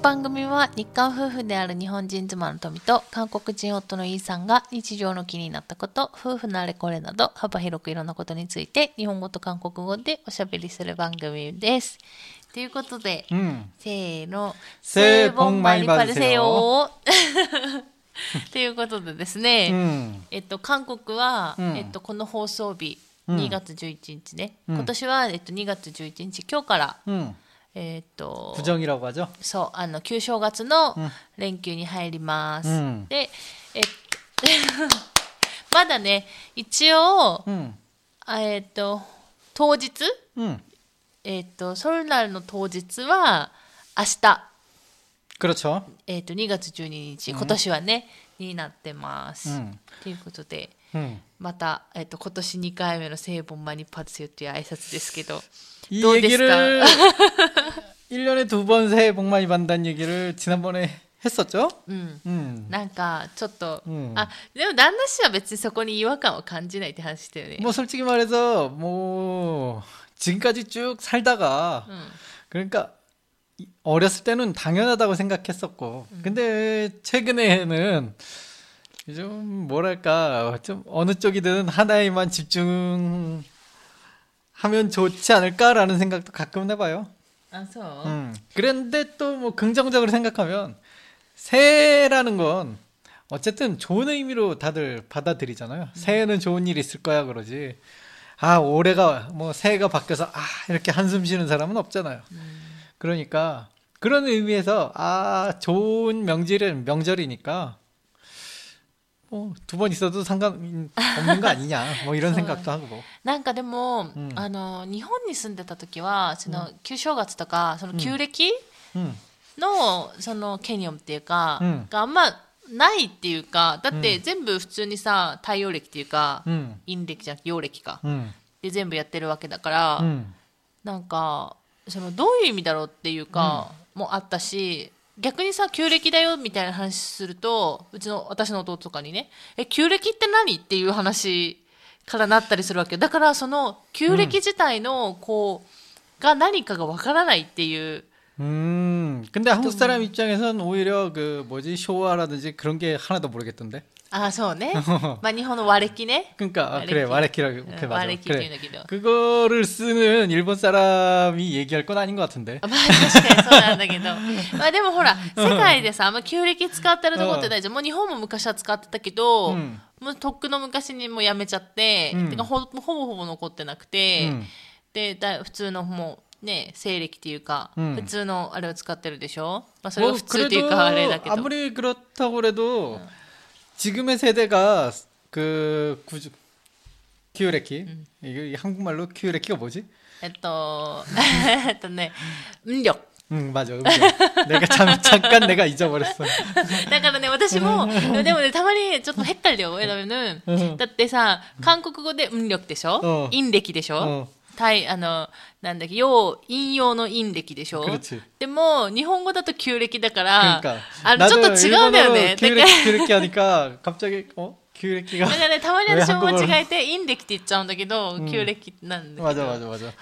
番組は日韓夫婦である日本人妻の富と韓国人夫のイーさんが日常の気になったこと、夫婦のあれこれなど幅広くいろんなことについて日本語と韓国語でおしゃべりする番組です。ということで、うん、せーの、せーぼんまりばるせよ。ということでですね、うん、えっと、韓国は、うん、えっと、この放送日、2月11日ね、今年は、えっと、2月11日、今日から、えっと、 부정이라고 하죠. そう、あの、旧正月のうん連休に入ります。うんで、えっと、まだね、一応、 음. あえっと、当日、 음. えっと、ソルナルの当日は、明日、 그렇죠. えっと、2月12日、今年はね、になってます。うんということで、 음. また、えっと、今年2回目の聖本マニパツよという挨拶ですけど、 이 또 얘기를 1년에 두 번 새해 복 많이 받는다는 얘기를 지난번에 했었죠? うん。 음. なんか、ちょっと、うんあ、でも旦那氏は別にそこに違和感を感じないって話したよね。 뭐 솔직히 말해서 뭐 지금까지 쭉 살다가 うん。 그러니까 이- 어렸을 때는 당연하다고 생각했었고 근데 최근에는 좀 뭐랄까 좀 어느 쪽이든 하나에만 집중 하면 좋지 않을까라는 생각도 가끔 해봐요. 아서. 음. 그런데 또 뭐 긍정적으로 생각하면 새라는 건 어쨌든 좋은 의미로 다들 받아들이잖아요. 음. 새해는 좋은 일 있을 거야 그러지. 아 올해가 뭐 새해가 바뀌어서 아 이렇게 한숨 쉬는 사람은 없잖아요. 음. 그러니까 그런 의미에서 아 좋은 명절은 명절이니까 뭐 두 번 있어도 상관 없는 거 아니냐 뭐 이런そう 생각도 하고 なんかでも、うんあの、日本に住んでた時は、その、旧正月とか、その、旧暦 음. の、その、ケニオンっていうか、うんがあんまないっていうか、だってうん全部普通にさ、太陽暦っていうか、 음. 陰暦じゃなくて陽暦か。 음. で全部やってるわけだから、 음. なんかそのどういう意味だろうっていうか、もあったし 逆にさ旧暦だよみたいな話するとうちの私の弟とかにねえ旧暦って何っていう話からなったりするわけよだからその旧暦自体のこう、が何かがわからないっていう 음, 근데 한국 사람 입장에선 오히려 그 뭐지 쇼와라든지 그런 게 하나도 모르겠던데. ああそうねまあ日本の和暦ね 그러니까 아, 와레키. 그래 와레키라고 그래 응, 맞아. 와레키 그래. っていうんだけど 그거를 쓰는 일본 사람이 얘기할 건 아닌 것 같은데. まあ確かにそうなんだけど。まあでもほら、世界でさ、あんま旧暦使ってるとこってないじゃん。もう日本も昔は使ってたけど、うんもうとっくの昔にもうやめちゃって、うんてかほほぼほぼ残ってなくて、 음. でだ普通のもうね、西暦っていうか、うん普通のあれを使ってるでしょまあそれが 뭐 普通っていうかあれだけど。 아무리 그렇다고 그래도 지금의 세대가 그 구주 키우레키 이게 한국말로 키우레키가 뭐지? えっと、えっとね、運力。 응 맞아. 음력. 내가 잠, 잠깐 내가 잊어버렸어. だからね、私も、でもね、たまにちょっと헷갈려。왜냐면은 うんだってさ、韓国語で運力でしょうん陰暦でしょ うん対、あの、なんだっけ、用、引用の陰暦でしょ 그렇지. でも、日本語だと旧暦だから、 그러니까 あの、ちょっと違うんだよね。だから、 기울기 기울기 하니까 갑자기 어 기울기가 だからね、たまに왜 私も 한국어로 間違えて、陰暦って言っちゃうんだけど、うん旧暦なんだけど。 맞아 맞아 맞아.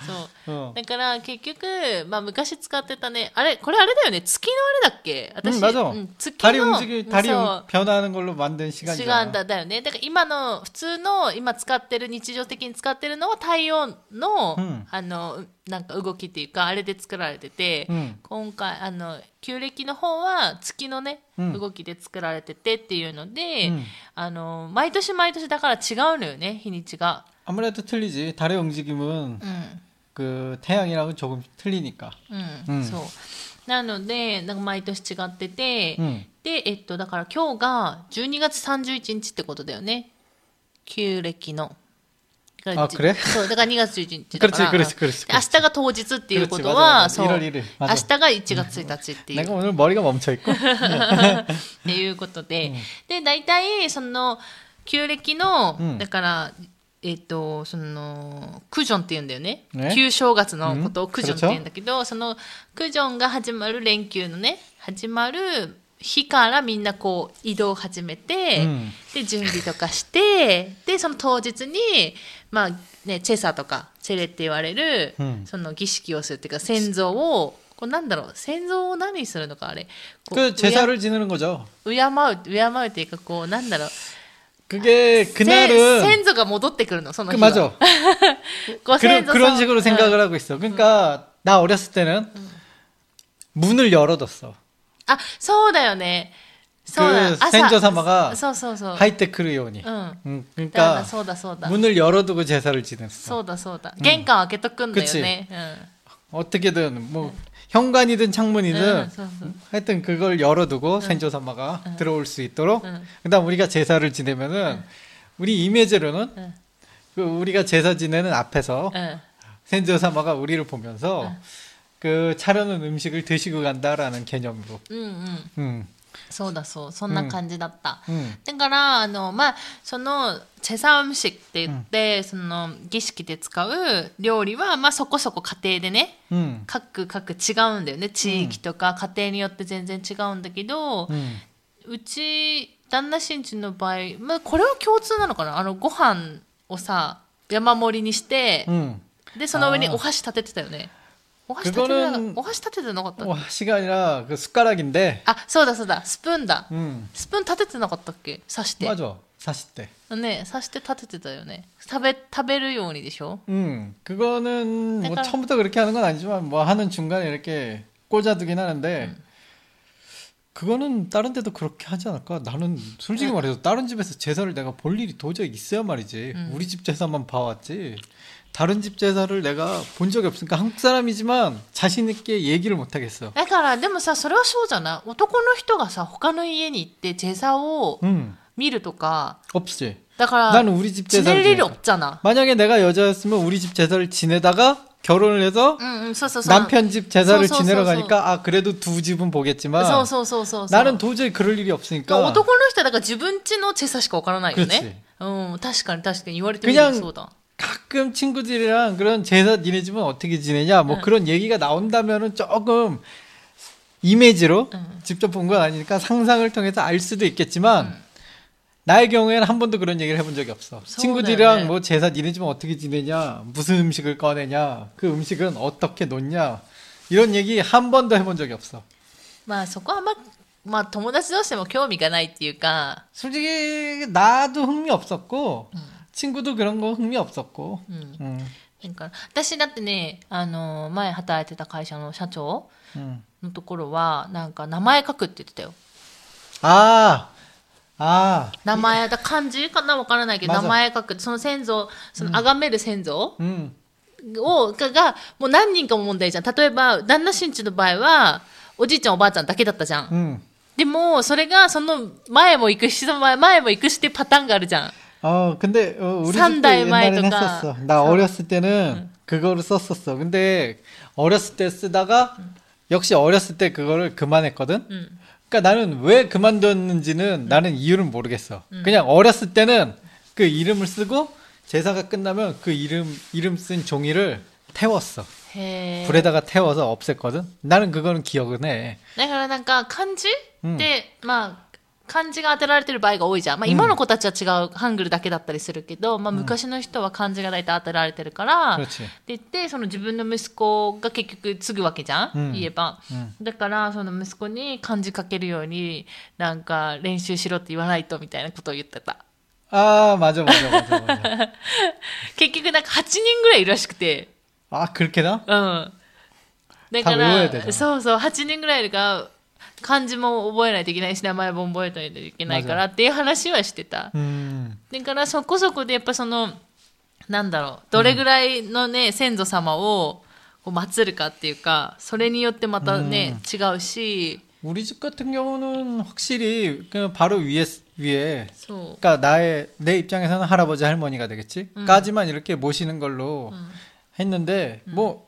そう。 어. だから結局、まあ昔使ってたね、あれ、これあれだよね、月のあれだっけ 응 私、 맞아. うん月 다리 の、 움직이 다리 そう 움- 변하는 걸로 만든 違うん 시간이잖아. だだよね。だから今の普通の今使ってる日常的に使ってるのは太陽の、うんあの なんか動きっていうかあれで作られてて、うん今回あの旧暦の方は月のね、うん動きで作られててっていうので、うんあの毎年毎年だから違うのよね日にちが。 아무래도 틀리지. 달의 움직임은 うん。 그 태양이랑은 조금 틀리니까. うん、うんそう。なので、なんか毎年違ってて、 응. で、えっと、だから今日が12月31日ってことだよね。旧暦の。 だからあくれそう、だから2月11日だから。 그렇지, 그렇지, 그렇지. で明日が当日っていうこと 그렇지, 맞아, は、 맞아. そう。 1월 明 1일. 日 맞아. が1月1日っていう。 내가 오늘 머리가 멈춰 있고. っていうことで、で大体その旧暦の、うんだからえっ、とそのクジョンって言うんだよねね旧正月のことをうんクジョンって言うんだけど、そのクジョンが始まる連休のね始まる 日からみんなこう移動を始めて、うんで準備とかしてでその当日にまあねチェサとかチェレって言われる、うんその儀式をするっていうか先祖を こうなんだろう先祖を何するのかあれこう 그 제사를 지내는 거죠. 敬う敬うっていうかこうなんだろう 그게 せ 그날은 先祖が戻ってくるのその 그 日は 맞아. ご 그런 先祖 그런 様 식으로 うん 생각을 하고 있어. 그러니까 나 어렸을 때는 문을 열어뒀어. あそうだよねそうだ 그先祖様がそうそうそう 하이테크를 요니. うん 응, だから 그러니까 そうだそうだ 문을 열어두고 제사를 지냈어. そうだそうだ玄関開けとくんだよね 어떻게든 뭐 현관이든 うん、 창문이든 うん、そうそう 하여튼 그걸 열어두고 생조사마가 들어올 수 있도록 응. 그다음 우리가 제사를 지내면은 우리 이메제로는 응. 그 우리가 제사 지내는 앞에서 うん 생조사마가 우리를 보면서 그 차려놓은 음식을 드시고 간다라는 개념으로 うんうん、 응, そうだそうそんな感じだった、 응, だからあのまあそのチェサ음식って言って、その儀式で使う料理はまあそこそこ家庭でね 응, 各各違うんだよね地域とか家庭によって全然違うんだけど、 응. うち旦那新地の場合、まあ、これは共通なのかなあのご飯をさ山盛りにして、 응. でその上にあーお箸立ててたよねお箸立ててなか 그거는 お箸立ててなかったっけ 뭐箸가 아니라 그 숟가락인데 あそうだそうだスプーンだ 응. スプーン立ててなかったっけ刺して 맞아 사실 때 ね刺して立ててたよね食べ食べるようにでしょ 음, 그거는 뭐 약간- 처음부터 그렇게 하는 건 아니지만 뭐 하는 중간에 이렇게 꽂아두긴 하는데 그거는 다른 데도 그렇게 하지 않을까? 나는 솔직히 말해서 다른 집에서 제사를 내가 볼 일이 도저히 있어야 말이지. 우리 집 제사만 봐왔지. 다른 집 제사를 내가 본 적이 없으니까 한국 사람이지만 자신 있게 얘기를 못 하겠어. だからでもさそれはそうじゃない男の人がさ他の家に行ってジェザを 음, 見るとか 없지. だから 나는 우리 집 知 제사를 れる일이 지내니까. 없잖아 만약에 내가 여자였으면 우리 집 제사를 지내다가 결혼을 해서 うんうんそうそうそう 남편 집 제사를 소, 소, 지내러 소, 소. 가니까 아 그래도 두 집은 보겠지만 そうそうそうそうそう 나는 도저히 그럴 일이 まあ 없으니까 男の人はだから自分家のチェサしかわからないよねうん確かに確かに言われてみれば 그냥 そうだ 가끔 친구들이랑 그런 제사 니네 집은 어떻게 지내냐 뭐 그런 얘기가 나온다면은 조금 이미지로 응. 직접 본 건 아니니까 상상을 통해서 알 수도 있겠지만 나의 경우에는 한 번도 그런 얘기를 해본 적이 없어. 서운해. 친구들이랑 뭐 제사 니네 집은 어떻게 지내냐, 무슨 음식을 꺼내냐, 그 음식은 어떻게 놓냐 이런 얘기 한 번도 해본 적이 없어. まあそこはまあまあ友達同士でも興味がないっていうか 솔직히 나도 흥미 없었고 친구도 그런 거 흥미 없었고. うん 음, なんか私だってねあの前働いてた会社の社長 음. のところはなんか名前書くって言ってたよ 아, 아, 名前だ漢字かなわからないけどまず名前書くその先祖その崇める先祖 음, をががもう何人かも問題じゃん例えば旦那新地の場合はおじいちゃんおばあちゃんだけだったじゃん 음. でもそれがその前も行くしその前前も行くしっていうパターンがあるじゃん 어 근데 어, 우리 집도 옛날에 했었어. 나 산... 어렸을 때는 응. 그거를 썼었어. 근데 어렸을 때 쓰다가 응. 역시 어렸을 때 그거를 그만했거든. 응. 그러니까 나는 왜 그만뒀는지는 나는 이유는 모르겠어. 그냥 어렸을 때는 그 이름을 쓰고 제사가 끝나면 그 이름 이름 쓴 종이를 태웠어. 해... 불에다가 태워서 없앴거든. 나는 그거는 기억은 해. 네, 그러니까 칸지 때 막. 漢字が当てられてる場合が多いじゃん、まあ、今の子たちは違うハングルだけだったりするけど、まあ、昔の人は漢字が大体当てられてるから、 그렇지. で言ってその自分の息子が結局継ぐわけじゃん、うん言えば、うんだからその息子に漢字書けるようになんか練習しろって言わないとみたいなことを言ってた 아 맞아 맞아 맞아 맞아. 結局なんか8人ぐらいいるらしくて 아 그렇게 나? うんだか 다 외워야 ら 되잖아 そうそう8人ぐらいいるから 漢字も覚えないといけないし名前も覚えないといけないからっていう話はしてた 음. だからそこそこでやっぱそのなんだろうどれぐらいのね、先祖様をこう祀るかっていうかそれによってまたね、違うし 우리 집 같은 경우는 확실히 그냥 바로 위에 위에 そう 그러니까 나의 내 입장에서는 할아버지 할머니가 되겠지. 음. 까지만 이렇게 모시는 걸로 했는데 뭐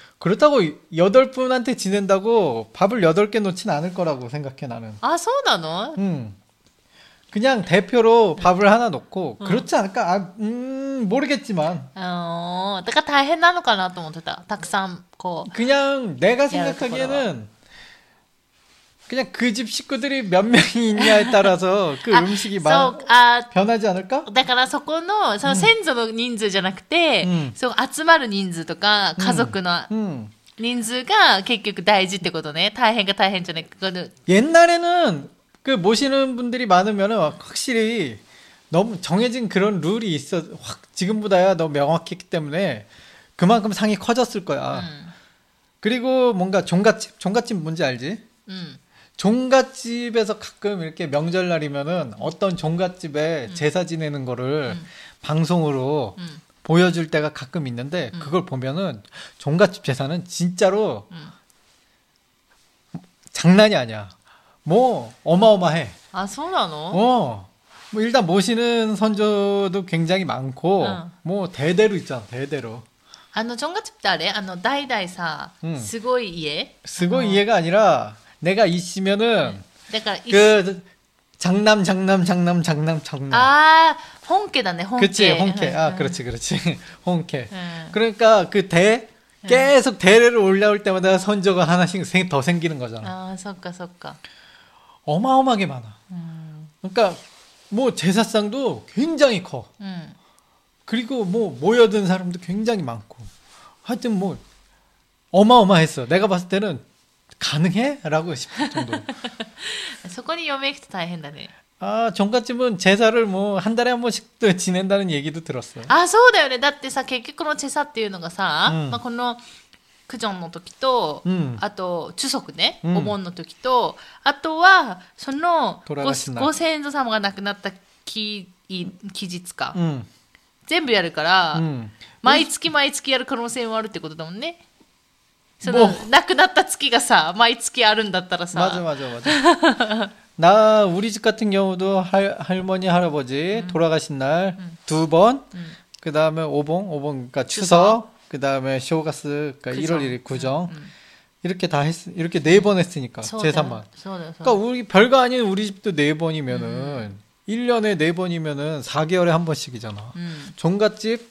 그렇다고 8분한테 지낸다고 밥을 8개 놓진 않을 거라고 생각해 나는. 아, 서운하노? 응. 음. 그냥 대표로 밥을 하나 놓고 그렇지 않을까? 아, 음, 모르겠지만. 어, 내가 다 해놨을까나 또 못했다. 닭삼 거. 그냥 내가 생각하기에는 그냥 그 집 식구들이 몇 명이 있냐에 따라서 그 あ 음식이 そ 막 う、あ 변하지 않을까? だからそこの、その先祖の人数じゃなくて、うんそう集まる人数とか、家族の 음. 人数が結局大事ってことね。大変か大変じゃないか。この 옛날에는 그 모시는 분들이 많으면은 확실히 너무 정해진 그런 룰이 있어 확 지금보다야 너무 명확했기 때문에 그만큼 상이 커졌을 거야. う 그리고 뭔가 종갓집 종갓집 뭔지 알지? ん。 うん。 종갓집에서 가끔 이렇게 명절날이면은 어떤 종갓집에 제사 지내는 거를 음. 방송으로 うん。 보여줄 때가 가끔 있는데 그걸 보면은 종갓집 제사는 진짜로 음. 장난이 아니야. 뭐 어마어마해. あ、そうなの 어. 뭐 일단 모시는 선조도 굉장히 많고 응. 뭐 대대로 있잖아. 대대로. あの、チョンガチってあれあの、代々さう、んすごい家 쓰고 이해가 아니라 내가 있으면은 내가 그 있... 그 장남 장남 장남 장남 장남 아 홍케다네 홍케 그치 홍케 아 그렇지 그렇지 홍케 그러니까 그대 계속 대를 올려올 때마다 선조가 하나씩 생, 더 생기는 거잖아. 아, 석가 석가. 어마어마하게 많아. 음. 그러니까 뭐 제사상도 굉장히 커. 음. 그리고 뭐 모여든 사람도 굉장히 많고. 하여튼 뭐 어마어마했어. 내가 봤을 때는 가능해? 라고 싶을 정도. そこに嫁行くと大変だね。 아, 종갓집은 제사를 뭐 한 달에 한 번씩 또 지낸다는 얘기도 들었어. あ、そうだよね。だってさ、結局のチェサっていうのがさ、うんまあ、この、クジョンの時と、うんあと、中足ね、うんお盆の時と、あとは、そのご、虎頭ご先祖様が亡くなった期期日か、 응, 全部やるから、 응. 毎月毎月やる可能性もあるってことだもんね。 そもの、亡くなった月がさ、毎月あるんだったらさ、 맞아, 맞아, 맞아. 나 우리 집 같은 경우도 할, 할머니 할아버지 돌아가신 날 두 번, 음. 그 다음에 오봉, 오봉 그러니까 추석, 추석. 그 다음에 쇼가스 그러니까 그정. 1월 1일 구정 음. 이렇게 다 했, 이렇게 네 번 했으니까 そうだよ 제사만. そうだよ、そうだ 그러니까 よ 우리 별거 아닌 우리 집도 네 번이면은 1년에 네 번이면은 4개월에 한 번씩이잖아. うん。 종갓집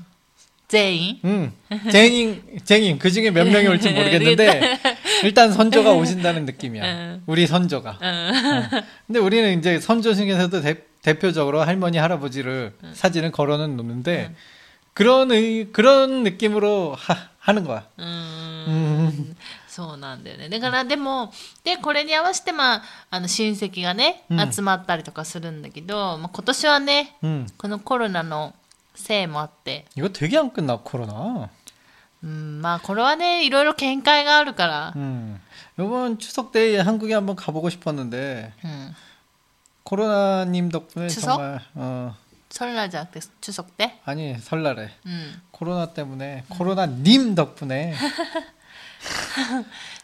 全員 음. 쟁인 쟁인 그 중에 몇 명이 올지 모르겠는데 일단 선조가 오신다는 느낌이야. 음. 우리 선조가. うん。 근데 우리는 이제 선조 중에서도 대, 대표적으로 할머니 할아버지를 사진을 걸어는 놓는데 그런 의, 그런 느낌으로 하, 하는 거야. うーん 음. そうなんだよね。だからでも、で、これに合わせて、まあ、あの、親戚がね、うん集まったりとかするんだけど、まあ、今年はね、 음. このコロナの せいもあって、 이거 되게 안 끝나 코로나. うん、まあ、これはね、いろいろ見解があるから、 음. 이번 추석 때 한국에 한번 가보고 싶었는데 うん。 코로나님 덕분에 추석? 정말 어 それらじゃなくて、中足って。 아니 설날에 うん。 코로나 때문에 코로나님 덕분에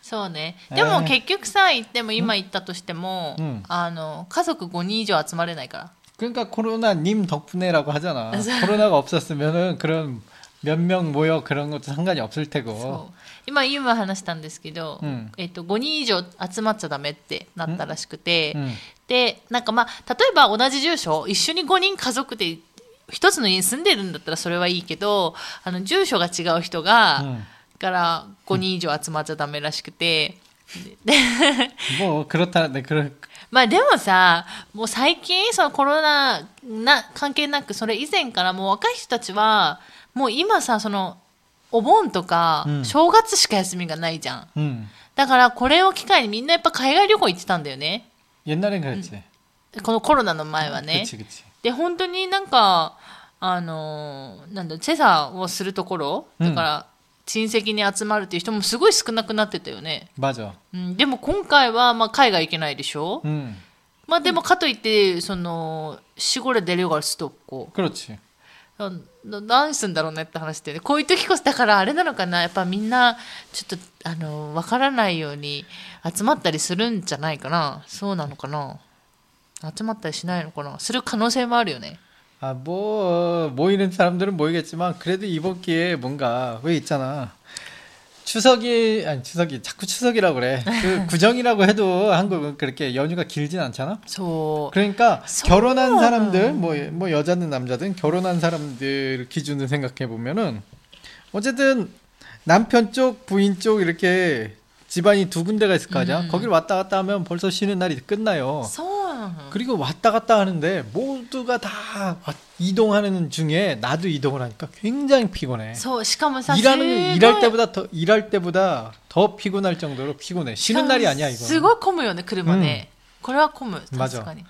そうね。えーでも結局さ、行っても、今行ったとしても、うんあの、家族5人以上集まれないから。 그러니까 코로나님 덕분에라고 하잖아. 맞아. 코로나가 없었으면은 그런 몇 명 모여 그런 것도 상관이 없을 테고. そう今今話したんですけど、うんえっと、5人以上集まっちゃダメってなったらしくて、 음. でなんかまあ例えば同じ住所一緒に5人家族で一つの家に住んでるんだったらそれはいいけどあの住所が違う人が、 음. から5人以上集まっちゃダメらしくて、で 뭐 그렇다. 네, 그런 まあでもさもう最近そのコロナな関係なくそれ以前からもう若い人たちは もう今さ、その、お盆とか、うん正月しか休みがないじゃん。 음. だからこれを機会にみんなやっぱ海外旅行行ってたんだよね。 옛날엔 그랬지. このコロナの前はね。 그치 그치. で、本当になんか、あのーなんだ、チェサをするところ、だから、 親戚に集まるっていう人もすごい少なくなってたよね。 맞아. うん、でも今回は、まあ、海外行けないでしょ、 음. まあでもかといって、その、시골에내려갈수도없고 그렇지. なな何すんだろうねって話でねこういう時こそだからあれなのかなやっぱみんなちょっとあの分からないように集まったりするんじゃないかなそうなのかな集まったりしないのかなする可能性もあるよね 아, 뭐, 모이는 사람들은 모이겠지만, 그래도 이번 기회에 뭔가, 왜 있잖아. 추석이, 아니, 추석이, 자꾸 추석이라고 그래. 그 구정이라고 해도 한국은 그렇게 연휴가 길진 않잖아? 소. 그러니까, 소... 결혼한 사람들, 뭐, 뭐, 여자든 남자든 결혼한 사람들 기준으로 생각해 보면은, 어쨌든, 남편 쪽, 부인 쪽, 이렇게 집안이 두 군데가 있을 거 아니야? 음. 거길 왔다 갔다 하면 벌써 쉬는 날이 끝나요. 소... うなの 그리고 왔다 갔다 하는데 모두가 다 와- 이동하는 중에 나도 이동을 하니까 굉장히 피곤해. そうしかもさ 일하는 すごい 일할 때보다 더 일할 때보다 더 피곤할 정도로 피곤해. 쉬는 날이 아니야 이거. すごい混むよね車ね、これは混むまず確かに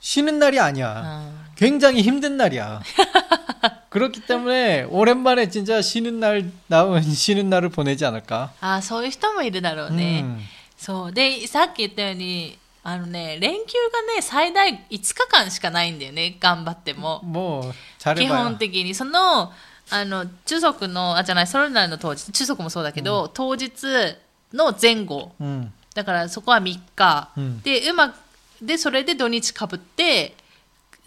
쉬는 날이 う 아니야. ん 굉장히 힘든 날이야. 그렇기 때문에 오랜만에 진짜 쉬는 날 나온 쉬는 날을 보내지 않을까. ああそういう人もいるだろうね、 음. そうでさっき言ったように あのね、連休がね、最大5日間しかないんだよね、頑張っても。もう、基本的に。その、あの、中足の、あ、じゃない、それぞれの当日、中足もそうだけど、うん、当日の前後、うん、だからそこは3日、うん、で、うまく、で、それで土日かぶって、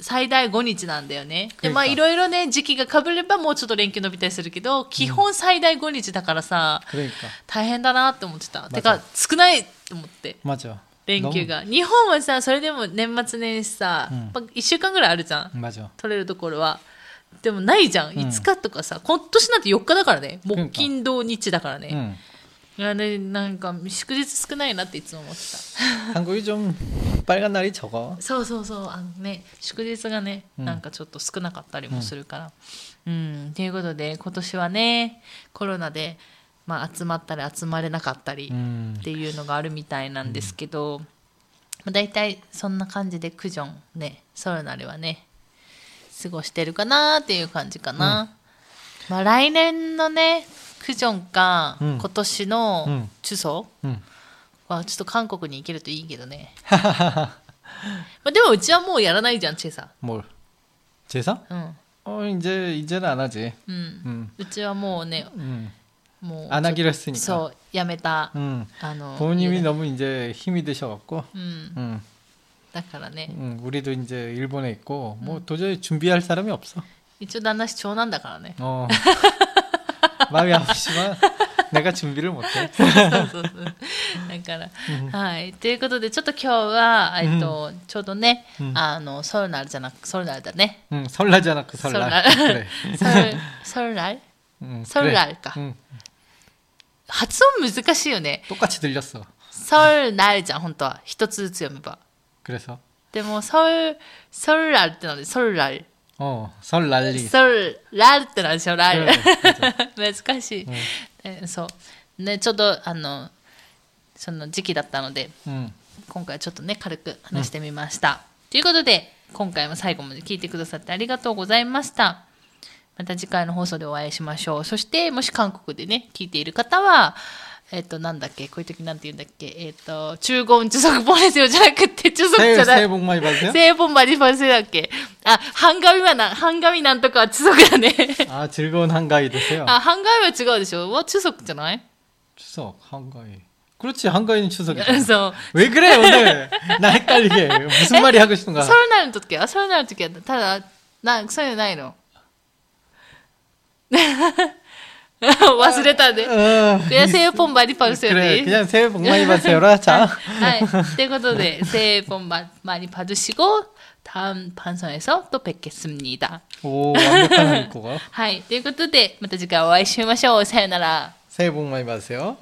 最大5日なんだよね。で、まあいろいろね、時期がかぶればもうちょっと連休伸びたりするけど、基本最大5日だからさ、大変だなって思ってた。てか、少ないと思って。連休 너무- が日本はさそれでも年末年始さ、うんまあ、1週間ぐらいあるじゃん 맞아. 取れるところはでもないじゃん、ん5日とかさ今年なんて4日だからねか木金土日だからね、 음. あれなんか祝日少ないなっていつも思ってた 한국이 좀 빨간 날이 적어. そうそうそうあのね祝日がね、うんなんかちょっと少なかったりもするからうんということで今年はねコロナで、 まあ、集まったり集まれなかったり 음. っていうのがあるみたいなんですけど、まあ、大体そんな感じでクジョンねソルナルはね過ごしてるかなっていう感じかな、まあ、来年のねクジョンか、うん今年うのんチュソ 음. はちょっと韓国に行けるといいけどねまあでもうちはもうやらないじゃんチェさ 뭘? 제사? うん、 어 이제 이제는 안 하지. うん、 음. うちはもうね 음. もう 안 하기로 했으니까. そうやめた、 음. あの 부모님이 家で 너무 이제 힘이 드셔갖고. うん、 음. だからね 음. 우리도 이제 일본에 있고 뭐 도저히 준비할 사람이 없어. 一応旦那氏長男だからね 어. 마음이 아프지만 내가 준비를 못해. そうそうそうだから、はいということでちょっと今日はえっと、ちょうどね、うんあのソルナルじゃなくソルナルだね 응, 설날지 않아 그 설날. 설날. 그래. ソルソルナル 응, 설날か 응, 発音難しいよね 똑같이 들렸어. ソルナルじゃん本当は一つずつ読めば 그래서 でもソルソルラルってなんでソルラル 어 설날리. ソルラルってなんでしょラル 그래, 難しい、えそうねちょうどあのその時期だったので 응, 今回はちょっとね軽く話してみました、ということで今回も最後まで聞いてくださってありがとうございました また次回の放送でお会いしましょうそしてもし韓国でね聞いている方はえっ、となんだっけこういう時なんて言うんだっけえっ、と中言中足ボネセよじゃなくて中足 새해, じゃない 새해 복 많이 받으세요. 聖本マリファセだっけあ、半紙はな、半紙なんとかは中足だね。 아 즐거운 한가위 되세요. あ、半紙は違うでしょは中足じゃない 추석 한가위. 그렇지 한가위는 추석이야. そう。 왜 그래 오늘 나 헷갈리게 무슨 말이 하고 싶은가? ソルナルの時はソルナルの時は、ただ、な、そういうのないの 忘れたで。 어, いや、聖本マリファセよ 그래 ね。 그냥 새해 복 많이 받으세요라 자. はい。ということで、聖本マリ받으시고 다음 방송에서 또 뵙겠습니다. 오 완벽한 한국어. はい。ということで、また次回お会いしましょう。さよなら。 새해 복 많이 받으세요.